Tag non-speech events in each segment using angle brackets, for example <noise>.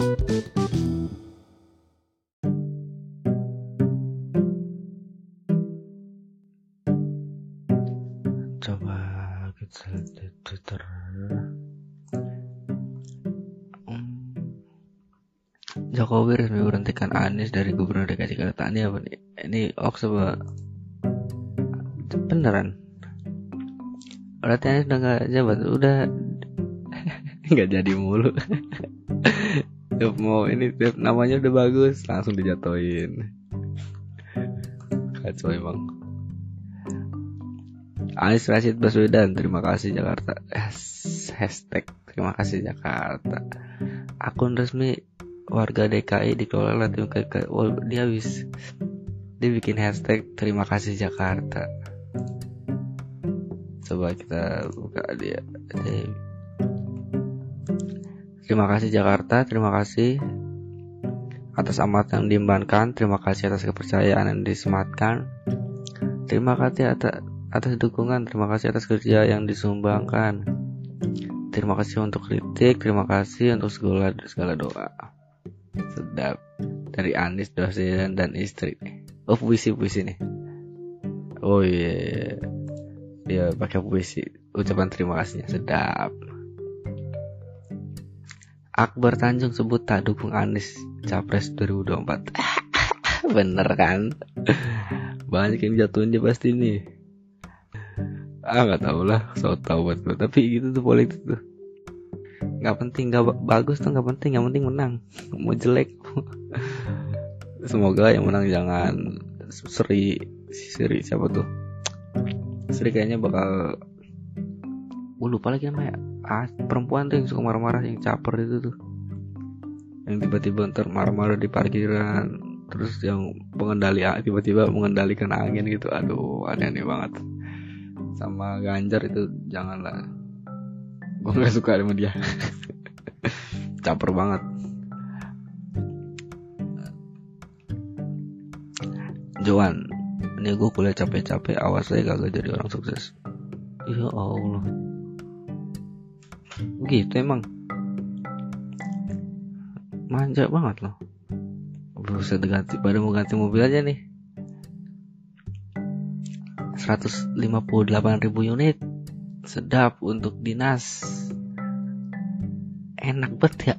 coba kita lihat di Twitter Hmm. Jokowi resmi berhentikan Anies dari Gubernur DKI Jakarta ini apa nih? Ini hoax apa? Beneran? Berarti Anies udah gak jabat, udah <laughs> nggak jadi mulu. <laughs> Tiap mau ini tiap namanya udah bagus langsung dijatuhin. Kacau emang. Anies Rashid Baswedan, terima kasih Jakarta. Has- Hashtag terima kasih Jakarta. Akun resmi warga DKI dikelola oleh tim. Oh, dia habis dia bikin hashtag terima kasih Jakarta. Coba kita buka dia. Dia- Terima kasih Jakarta, terima kasih atas amat yang diembankan, terima kasih atas kepercayaan yang disematkan, terima kasih atas atas dukungan, terima kasih atas kerja yang disumbangkan. Terima kasih untuk kritik, terima kasih untuk segala segala doa. Sedap dari Anis dosen dan istri. Oh puisi puisi nih. Oh iya, iya. dia pakai puisi. Ucapan terima kasihnya sedap. Akbar Tanjung sebut tak dukung Anies Capres 2024. <laughs> Bener kan? Banyak yang jatuhin dia pasti nih. Ah nggak tau lah so tau buat gue tapi gitu tuh politik tuh. Nggak penting ba- bagus tuh nggak penting yang penting menang. <laughs> Mau jelek. <laughs> Semoga yang menang jangan Sri Sri siapa tuh? Sri kayaknya bakal gue lupa lagi namanya ah, perempuan tuh yang suka marah-marah yang caper itu tuh. Yang tiba-tiba ntar marah-marah di parkiran terus yang pengendali tiba-tiba mengendalikan angin gitu. Aduh aneh-aneh banget. Sama Ganjar itu janganlah. Gue nggak suka sama dia. <laughs> Caper banget. Joan ini gue kuliah capek-capek awas saya gak jadi orang sukses. Ya Allah gitu emang. Manja banget loh. Buset ganti pada mau ganti mobil aja nih. 158.000 unit. Sedap untuk dinas. Enak banget ya.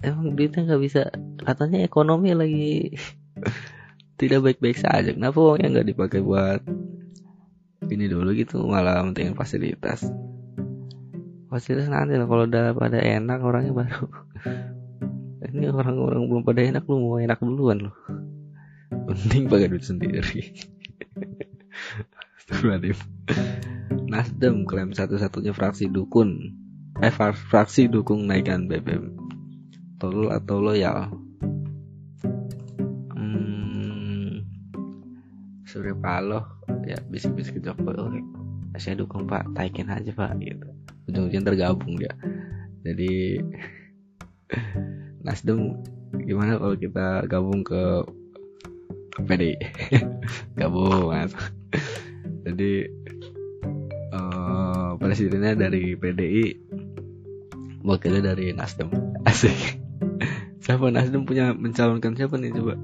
Emang duitnya nggak bisa katanya ekonomi lagi <laughs> tidak baik-baik saja. Kenapa uangnya nggak dipakai buat ini dulu gitu? Malah pentingin fasilitas fasilitas nanti lah kalau udah pada enak orangnya baru. Ini orang-orang belum pada enak lu mau enak duluan lu. Penting pakai duit sendiri. Nasdem klaim satu-satunya fraksi dukun eh fra- fraksi dukung naikkan BBM tolol atau loyal? Hmm, Surya Paloh ya bisik-bisik ke Jokowi saya dukung pak. Taikin aja pak gitu ujung-ujungnya tergabung dia. Jadi <laughs> Nasdem gimana kalau kita gabung ke PDI <laughs> gabung Mas. jadi eh, presidennya dari PDI wakilnya dari Nasdem. Asik. <laughs> Siapa Nasdem punya mencalonkan siapa nih coba?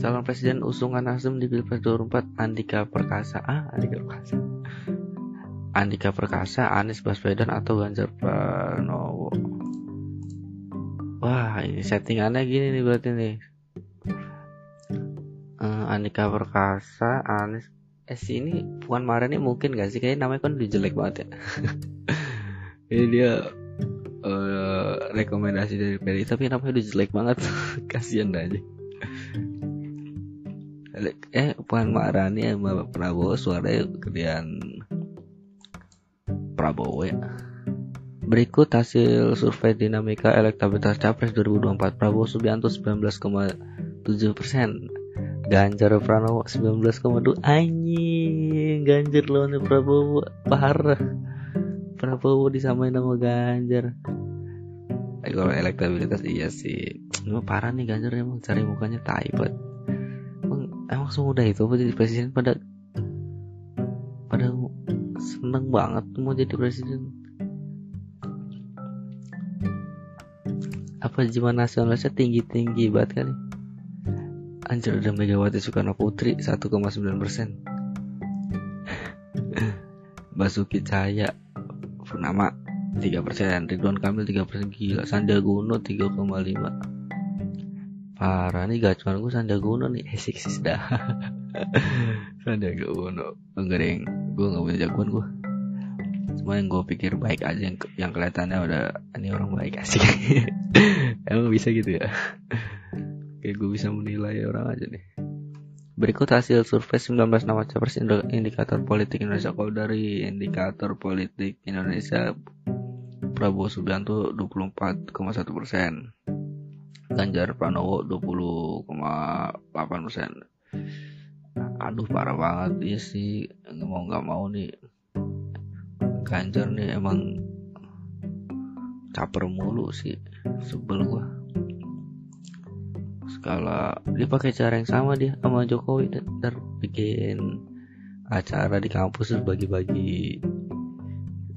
Calon presiden usungan Nasdem di Pilpres 2024 Andika Perkasa. Ah Andika Perkasa Andika Perkasa Anies Baswedan atau Ganjar Pranowo? Wah ini settingannya gini nih berarti nih. Eh, Andika Perkasa Anies eh ini Puan Maharani mungkin gak sih? Kayaknya namanya kan udah jelek banget ya. <laughs> Ini dia eh, rekomendasi dari PDI tapi namanya udah jelek banget. <laughs> Kasihan aja. Eh Puan Maharani sama Prabowo suaranya gedean Prabowo ya. Berikut hasil survei dinamika elektabilitas Capres 2024 Prabowo Subianto 19,7 persen. Ganjar Pranowo 19,2 Anjing Ganjar lawan Prabowo Parah. Prabowo disamain sama Ganjar. Eh, Kalau elektabilitas iya sih. Cuma parah nih Ganjar emang cari mukanya tai banget Emang, emang semudah itu jadi presiden Pada seneng banget mau jadi presiden. Apa jiwa nasionalisnya tinggi tinggi banget kan? Anjir udah Megawati Soekarno Putri 1,9 persen. <laughs> Basuki Cahaya Purnama 3 persen. Ridwan Kamil 3 persen. Gila Sandiaga Uno 3,5 parah nih gacuan gue Sandiaga Uno nih. Esiksis dah. <laughs> Sandiaga Uno enggak gue gak punya jagoan gue cuma yang gue pikir baik aja yang, yang kelihatannya udah ini orang baik asik. <laughs> Emang bisa gitu ya? Kayak gue bisa menilai orang aja nih. Berikut hasil survei 19 nama capres indikator politik Indonesia. Kalau dari indikator politik Indonesia, Prabowo Subianto 24,1 persen, Ganjar Pranowo 20,8 persen. Aduh parah banget. Ya sih, mau nggak mau nih Ganjar nih emang caper mulu sih. Sebel gua. Skala dia pakai cara yang sama dia sama Jokowi. Ntar bikin acara di kampus terus bagi-bagi.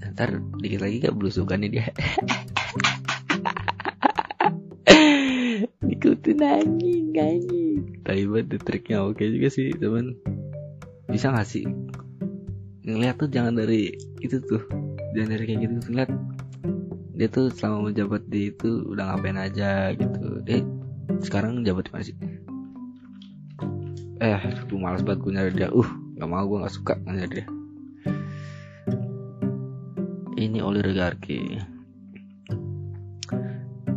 Ntar dikit lagi gak belusukan nih dia. <laughs> Ikutin anjing anjing. Tapi banget triknya oke juga sih teman bisa gak sih ngeliat tuh jangan dari itu tuh jangan dari kayak gitu. Ngeliat dia tuh selama menjabat di itu udah ngapain aja gitu. Eh sekarang jabat di mana sih? Eh tuh malas banget gue nyari dia. Uh nggak mau gue nggak suka nyari dia. Ini oligarki.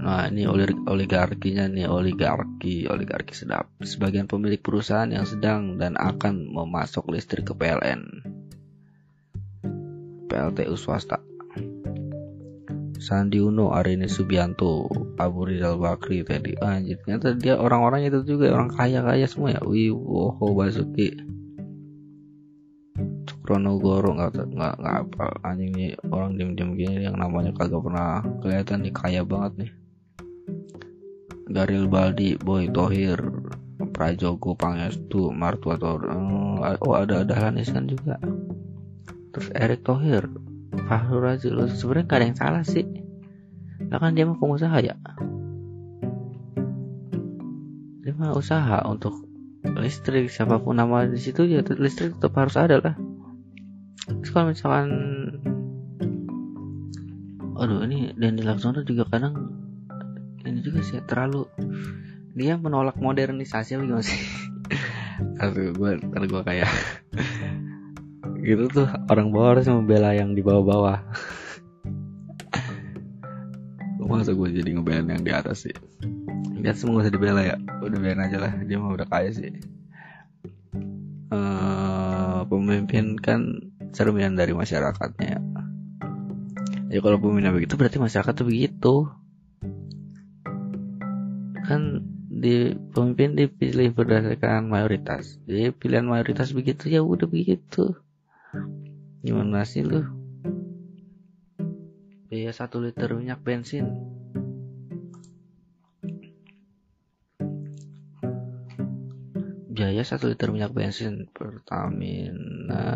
Nah ini oligarkinya nih oligarki oligarki sedap. Sebagian pemilik perusahaan yang sedang dan akan memasok listrik ke PLN. PLTU swasta. Sandi Uno, Arini Subianto, Abu Rizal Bakri tadi. Anjir, ternyata dia orang-orang itu juga orang kaya-kaya semua ya. Wih, woho Basuki. Cokronogoro nggak nggak nggak apa anjing nih orang diem-diem gini yang namanya kagak pernah kelihatan nih kaya banget nih. Garil Baldi, Boy Tohir, Prajogo Pangestu, Martua Tor, oh ada ada Hanisan juga terus Erick Thohir Fahrul Razi sebenarnya gak ada yang salah sih. Lah kan dia mah pengusaha ya? Dia mah usaha untuk listrik. Siapa pun nama di situ ya listrik tetap harus ada lah. Terus kalau misalkan aduh ini dan di Laksono juga kadang ini juga sih terlalu dia menolak modernisasi gimana sih? <laughs> Aduh gue gue kayak gitu tuh orang bawah harus membela yang di bawah-bawah. Masa gue jadi ngebela yang di atas sih? Lihat semua gak usah dibela ya. Udah biarin aja lah dia mah udah kaya sih. Uh, pemimpin kan cerminan dari masyarakatnya ya. Kalau pemimpin begitu berarti masyarakat tuh begitu. Kan di pemimpin dipilih berdasarkan mayoritas. Jadi pilihan mayoritas begitu ya udah begitu Gimana sih lu? Biaya satu liter minyak bensin Biaya satu liter minyak bensin Pertamina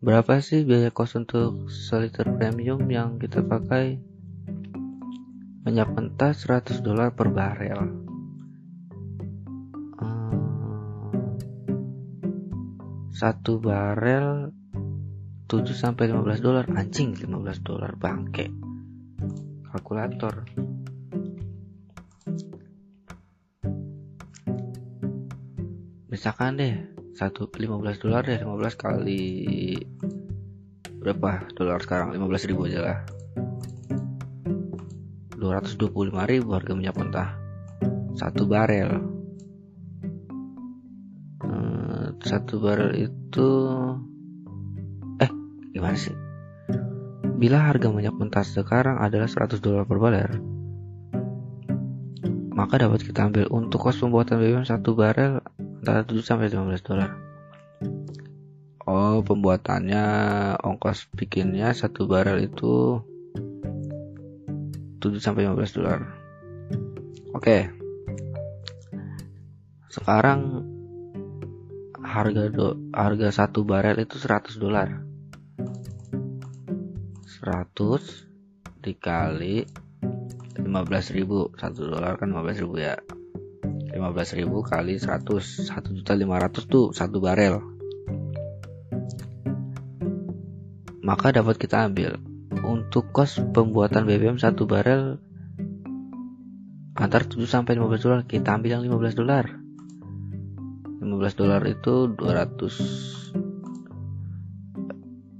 Berapa sih biaya kos untuk seliter premium yang kita pakai? Minyak mentah 100 dolar per barel satu barel 7 sampai 15 dolar. Anjing 15 dolar bangke. Kalkulator. Misalkan deh satu 15 dolar deh 15 kali berapa dolar sekarang? 15 ribu aja lah. 225 ribu harga minyak mentah. Satu barel satu barel itu eh gimana sih? Bila harga minyak mentah sekarang adalah 100 dolar per barel maka dapat kita ambil untuk kos pembuatan BBM satu barel antara 7 sampai 15 dolar. Oh pembuatannya ongkos bikinnya satu barel itu 7 sampai 15 dolar. Oke. Sekarang harga do, harga satu barel itu 100 dolar. 100 dikali 15 15 ribu satu dolar kan 15 ribu ya. 15 ribu kali 100 1 juta 500 tuh satu barel. Maka dapat kita ambil. Untuk kos pembuatan BBM satu barel antar 7 sampai 15 dolar kita ambil yang 15 dolar 15 dolar itu 200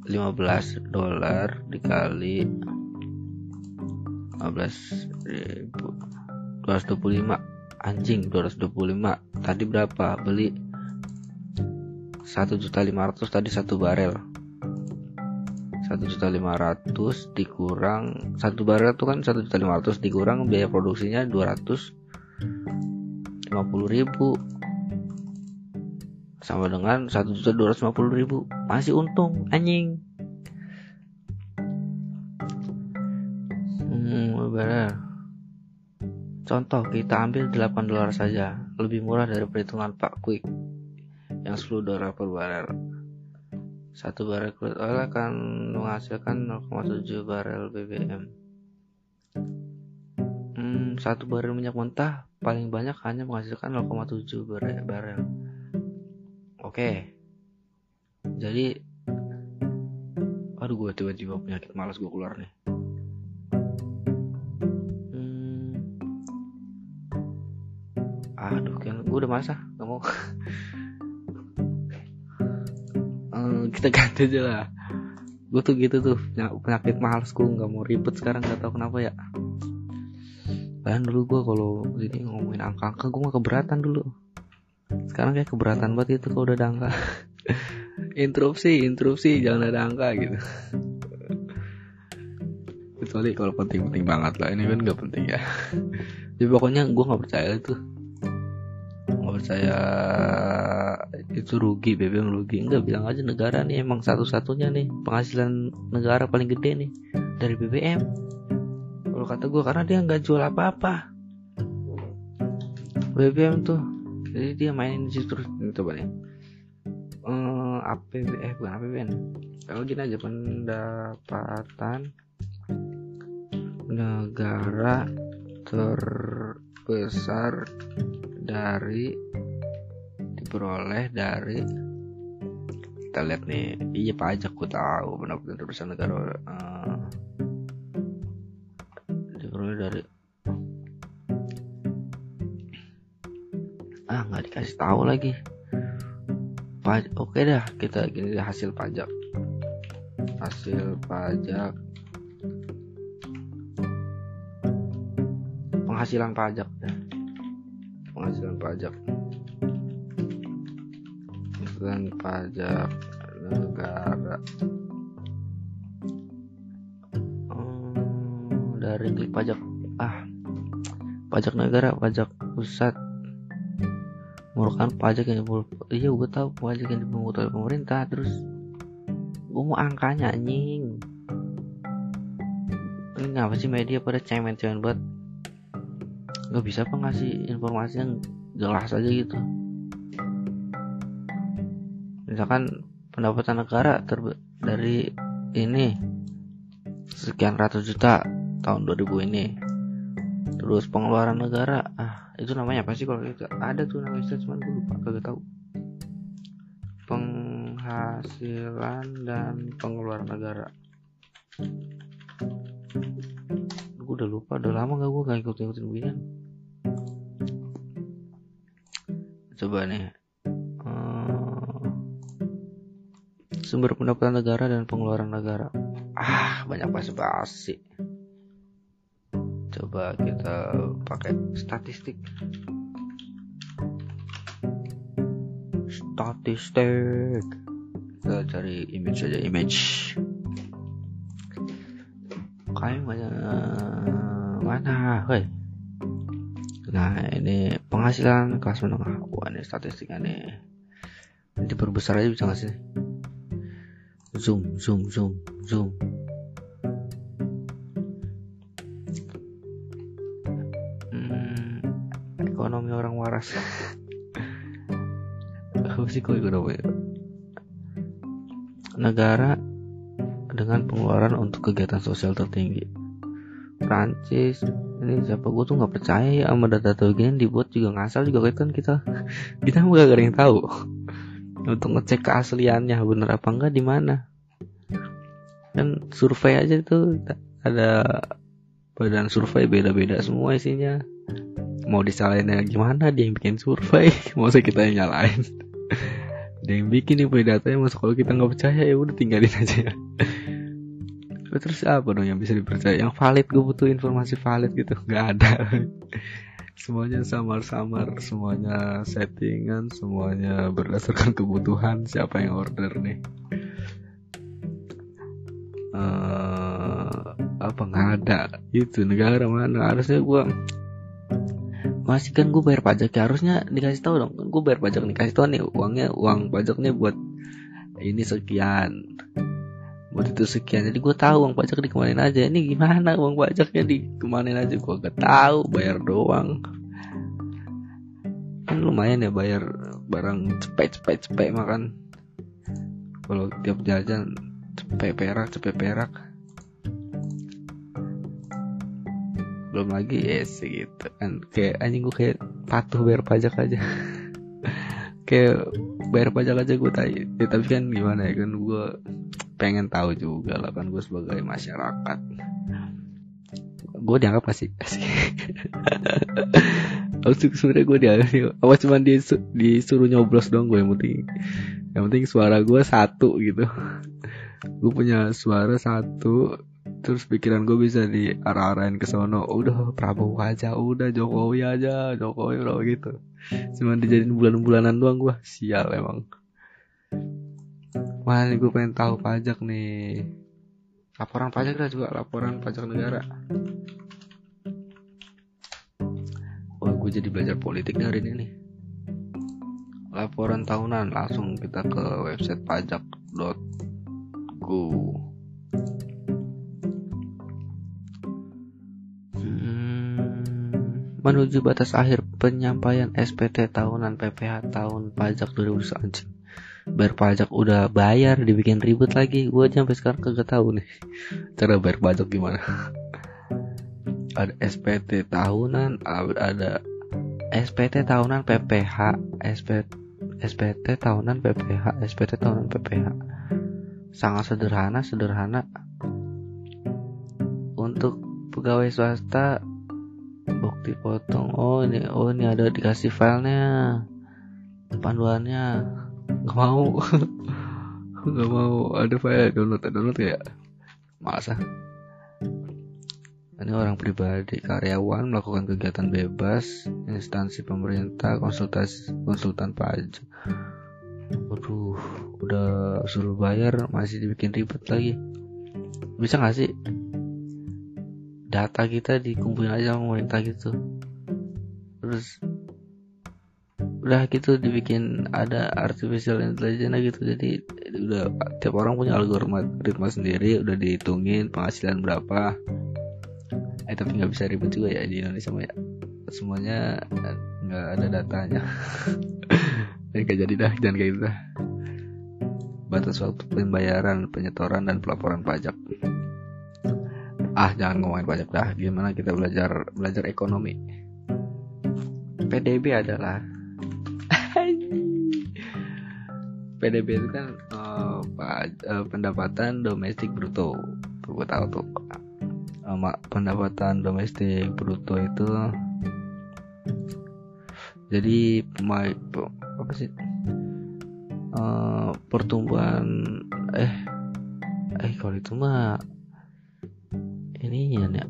15 dolar dikali 15 ribu 225 anjing 225 tadi berapa? Beli 1 juta 500 tadi satu barel. 1 juta 500 dikurang satu barel itu kan 1 juta 500 dikurang biaya produksinya 250 ribu sama dengan 1 juta 250 ribu. Masih untung anjing. Hmm benar contoh kita ambil 8 dolar saja. Lebih murah dari perhitungan Pak Quick yang 10 dolar per barel. Satu barel crude oil akan menghasilkan 0,7 barel BBM hmm, satu barel minyak mentah paling banyak hanya menghasilkan 0,7 barel Oke. Jadi aduh gue tiba-tiba penyakit malas gue keluar nih. Hmm. Aduh, kan gue udah masak, gak mau. hmm, <laughs> kita ganti aja lah. Gue tuh gitu tuh penyakit malas gue nggak mau ribet sekarang nggak tahu kenapa ya. Bahkan dulu gue kalau ini ngomongin angka-angka gue mah keberatan dulu sekarang kayak keberatan banget itu kalau udah ada angka <laughs> interupsi interupsi jangan ada angka gitu. Kecuali kalau penting-penting banget lah ini kan nggak penting ya. <laughs> Jadi pokoknya gue nggak percaya itu. Nggak percaya itu rugi BBM rugi. Enggak bilang aja negara nih emang satu-satunya nih penghasilan negara paling gede nih dari BBM kalau kata gue karena dia nggak jual apa-apa. BBM tuh jadi dia mainin di situ. Terus coba nih uh, APB eh bukan APBN kalau gini aja pendapatan negara terbesar dari diperoleh dari kita lihat nih. Iya pajak ku tahu. Pendapatan terbesar negara uh, diperoleh dari nggak dikasih tahu lagi. Oke dah kita gini deh hasil pajak. Hasil pajak. Penghasilan pajak ya. Penghasilan pajak. Penghasilan pajak negara. Hmm, dari pajak ah. Pajak negara pajak pusat merupakan pajak yang dipungut iya gue tahu pajak yang dipungut oleh pemerintah terus gue mau angkanya anjing. Ini ngapa sih media pada cemen-cemen buat nggak bisa apa ngasih informasi yang jelas aja gitu. Misalkan pendapatan negara terbe dari ini sekian ratus juta tahun 2000 ini. Terus pengeluaran negara ah itu namanya apa sih kalau itu? Ada tuh namanya istilah cuman gue lupa kagak tahu. Penghasilan dan pengeluaran negara. Gue udah lupa udah lama gak gue gak ikut ikutin beginian. Coba nih uh, sumber pendapatan negara dan pengeluaran negara. Ah banyak basi-basi coba kita pakai statistik. Statistik. Kita cari image saja image. Kayak banyak mana? Hei. Nah ini penghasilan kelas menengah. Wah ini statistiknya nih. Ini diperbesar aja bisa nggak sih? Zoom zoom zoom zoom kok ekonomi negara dengan pengeluaran untuk kegiatan sosial tertinggi. Prancis ini siapa? Gue tuh nggak percaya ya sama data-data begini dibuat juga ngasal juga kan kita. <laughs> Kita nggak ada yang tahu. Untuk ngecek keasliannya bener apa enggak di mana? Kan survei aja itu ada badan survei beda-beda semua isinya mau disalahin gimana dia yang bikin survei. <laughs> Mau kita yang nyalain? Dia yang bikin nih datanya masuk kalau kita nggak percaya ya udah tinggalin aja. Ya <laughs> terus apa dong yang bisa dipercaya? Yang valid gue butuh informasi valid gitu. <laughs> Nggak ada. Semuanya samar-samar semuanya settingan semuanya berdasarkan kebutuhan siapa yang order nih? Uh, apa nggak ada? Itu negara mana? Harusnya gue masih kan gue bayar pajak ya harusnya dikasih tahu dong. Gue bayar pajak nih kasih tahu nih uangnya uang pajaknya buat ini sekian. Buat itu sekian. Jadi gue tahu uang pajak dikemanin aja. Ini gimana uang pajaknya dikemanin aja? Gue gak tahu bayar doang. Kan lumayan ya bayar barang cepet cepet cepet makan. Kalau tiap jajan cepet perak cepet perak belum lagi ya yes, gitu kan. Kayak anjing gue kayak patuh bayar pajak aja. <laughs> Kayak bayar pajak aja gue tanya. Ya, tapi kan gimana ya kan gue pengen tahu juga lah kan gue sebagai masyarakat. Gue dianggap masih sih? <laughs> Aku sebenarnya gue dianggap apa cuma disu disuruh nyoblos dong gue yang penting yang penting suara gue satu gitu. Gue punya suara satu terus pikiran gue bisa diarah-arahin ke sono udah Prabowo aja udah Jokowi aja Jokowi udah gitu cuma dijadiin bulan-bulanan doang gue sial emang Wah, gue pengen tahu pajak nih. Laporan pajak lah juga, laporan pajak negara. Oh, gue jadi belajar politik dari ini nih. Laporan tahunan langsung kita ke website pajak.go. menuju batas akhir penyampaian SPT tahunan PPH tahun pajak 2021 bayar pajak udah bayar dibikin ribet lagi. Gue aja sampai sekarang kagak tahu nih cara bayar pajak gimana. <laughs> Ada SPT tahunan ada SPT tahunan PPH SPT SPT tahunan PPH SPT tahunan PPH sangat sederhana sederhana. Untuk pegawai swasta bukti potong oh ini oh ini ada dikasih filenya. Panduannya. Nggak mau. <laughs> Nggak mau. Ada file download download kayak masa ini orang pribadi karyawan melakukan kegiatan bebas instansi pemerintah konsultasi konsultan pajak. Waduh udah suruh bayar masih dibikin ribet lagi. Bisa nggak sih data kita dikumpulin aja sama pemerintah gitu. Terus udah gitu dibikin ada artificial intelligence gitu. Jadi udah tiap orang punya algoritma sendiri udah dihitungin penghasilan berapa. Eh tapi nggak bisa ribet juga ya di Indonesia ya. Semuanya nggak ada datanya. <laughs> Kayak jadi dah jangan kayak gitu dah. Batas waktu pembayaran penyetoran dan pelaporan pajak ah jangan ngomongin pajak dah. Gimana kita belajar belajar ekonomi? PDB adalah <laughs> PDB itu kan uh, pendapatan domestik bruto. Gue tahu tuh. Uh, pendapatan domestik bruto itu jadi pemai apa sih? Uh, pertumbuhan eh eh kalau itu mah ini ya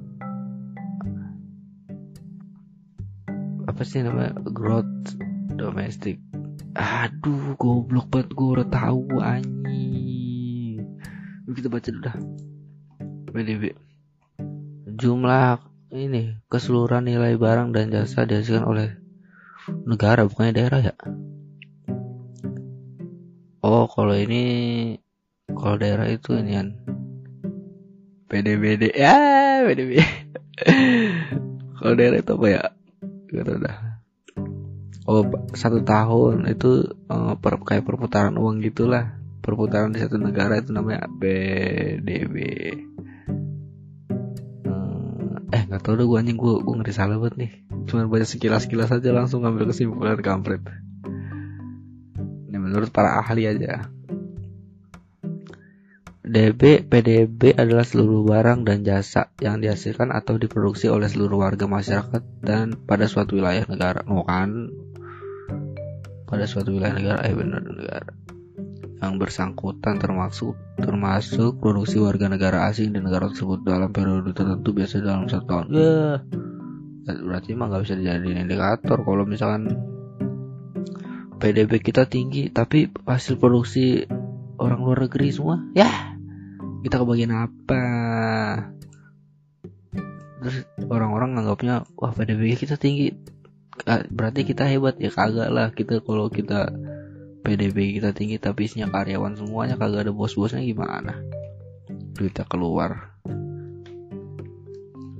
apa sih namanya growth domestik aduh goblok banget gue udah tahu anjing. Kita baca dulu dah. PDB jumlah ini keseluruhan nilai barang dan jasa dihasilkan oleh negara bukannya daerah ya? Oh kalau ini kalau daerah itu ini kan PDBD ya PDB <laughs> kalau daerah itu apa ya? Gak tau dah. Oh satu tahun itu uh, per, kayak perputaran uang gitulah. Perputaran di satu negara itu namanya PDB uh, eh nggak tahu deh gue anjing gue gue ngeri salah banget nih. Cuma baca sekilas sekilas aja langsung ngambil kesimpulan kampret. Ini menurut para ahli aja DB PDB adalah seluruh barang dan jasa yang dihasilkan atau diproduksi oleh seluruh warga masyarakat dan pada suatu wilayah negara. Oh kan pada suatu wilayah negara eh benar negara yang bersangkutan termasuk termasuk produksi warga negara asing di negara tersebut dalam periode tertentu biasa dalam satu tahun. Ya, berarti mah nggak bisa dijadiin indikator kalau misalkan PDB kita tinggi tapi hasil produksi orang luar negeri semua. Ya, kita kebagian apa? Terus orang-orang nganggapnya wah PDB kita tinggi. Berarti kita hebat. Ya kagak lah kita kalau kita PDB kita tinggi tapi isinya karyawan semuanya kagak ada bos-bosnya gimana? Duitnya keluar.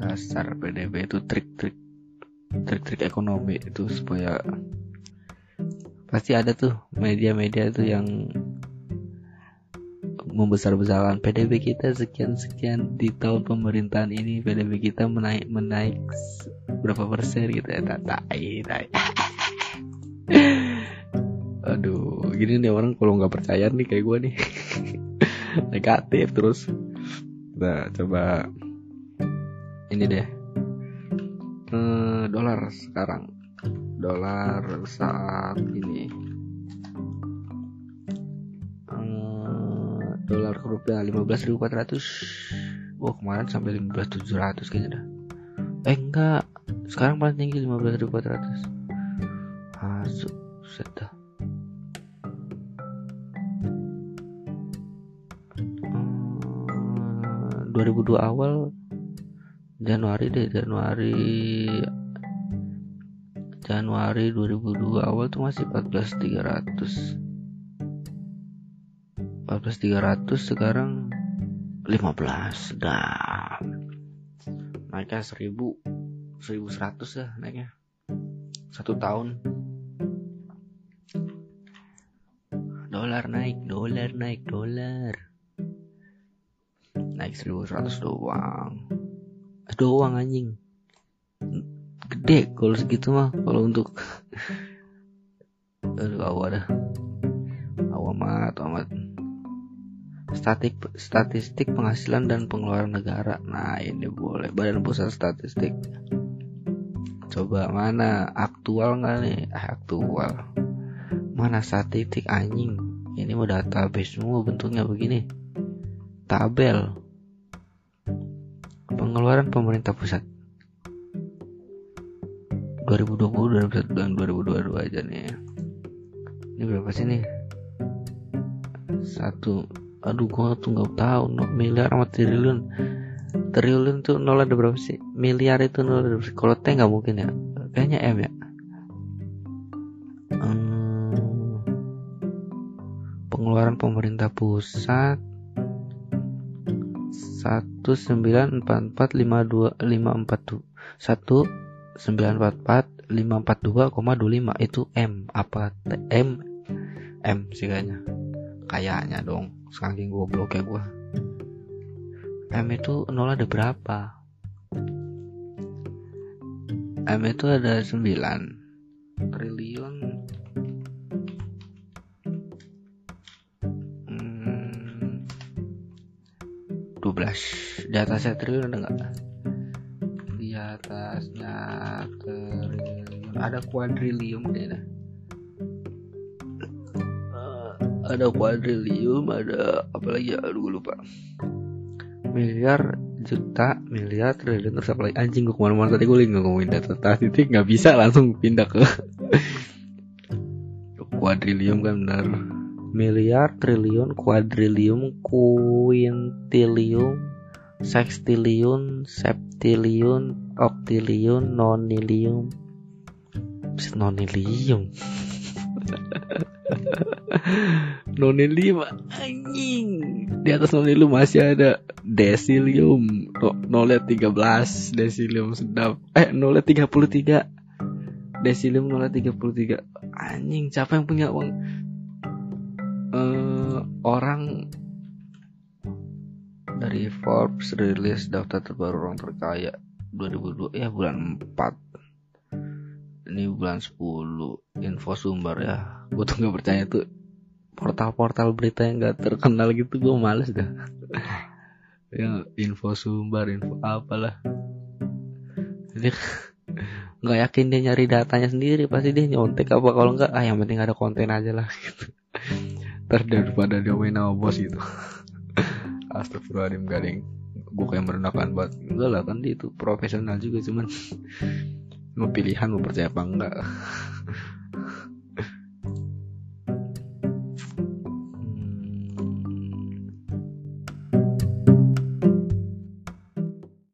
Dasar PDB itu trik-trik trik-trik ekonomi itu supaya pasti ada tuh media-media tuh yang membesar-besarkan PDB kita sekian-sekian di tahun pemerintahan ini. PDB kita menaik menaik berapa persen gitu ya? Tai tai <laughs> aduh gini nih orang kalau nggak percaya nih kayak gue nih. <laughs> Negatif terus. Nah coba. Ini deh. Eh, dolar sekarang. Dolar saat ini dolar ke rupiah 15.400 Wah kemarin sampai 15.700 kayaknya dah. Eh enggak. Sekarang paling tinggi 15.400 Masuk Set dah. 2002 awal Januari deh Januari Januari 2002 awal tuh masih 14300 14300 sekarang 15 dah. Naiknya 1000 1100 ya naiknya. Satu tahun. Dolar naik dolar naik dolar. Naik 1100 doang. Doang anjing. Gede kalau segitu mah kalau untuk <laughs> aduh awal dah. Amat amat statik statistik penghasilan dan pengeluaran negara. Nah ini boleh. Badan pusat statistik. Coba mana? Aktual nggak nih? Ah, aktual. Mana statistik anjing? Ini mau database semua bentuknya begini. Tabel. Pengeluaran pemerintah pusat. 2020 2021 dan 2022 aja nih. Ini berapa sih nih? Satu aduh gua tuh nggak tahu no, miliar sama triliun. Triliun tuh nol ada berapa sih? Miliar itu nol ada berapa sih? Kalau T nggak mungkin ya? Kayaknya M ya? Hmm, pengeluaran pemerintah pusat. satu sembilan empat empat lima dua lima empat tuh satu sembilan empat empat lima empat dua koma dua lima. Itu M apa T? M. M sih kayaknya kayaknya dong. Saking ya gua. M itu nol ada berapa? M itu ada sembilan. Triliun. 12 di atasnya triliun ada nggak? Di atasnya triliun. Ada kuadrilium deh ada kuadrilium ada apa lagi? Ya aduh lupa. Miliar juta miliar triliun terus apa lagi anjing gue ke mana-mana. Tadi gue lagi ngomongin data statistik nggak bisa langsung pindah ke <laughs> kuadrilium kan benar. Miliar, triliun, kuadrilium, kuintilium, sextiliun, septiliun, oktiliun, nonilium. Nonilium. <laughs> <laughs> nonilium anjing. Di atas nonilium masih ada desilium. nolnya 13, desilium sedap. Eh, nolnya 33. Desilium nolnya 33. Anjing, siapa yang punya uang uh, orang dari Forbes rilis daftar terbaru orang terkaya 2002 ya bulan 4 ini bulan 10 info sumber ya. Gue tuh nggak percaya tuh. Portal-portal berita yang gak terkenal gitu gue males dah. <laughs> Ya info sumber info apalah. Jadi <laughs> nggak yakin dia nyari datanya sendiri pasti dia nyontek apa. Kalau nggak ah yang penting ada konten aja lah gitu. <laughs> Ter daripada dia main sama bos gitu. Astagfirullahaladzim garing gue kayak merendahkan banget. Enggak lah kan dia itu profesional juga cuman mau pilihan mau percaya apa enggak <laughs>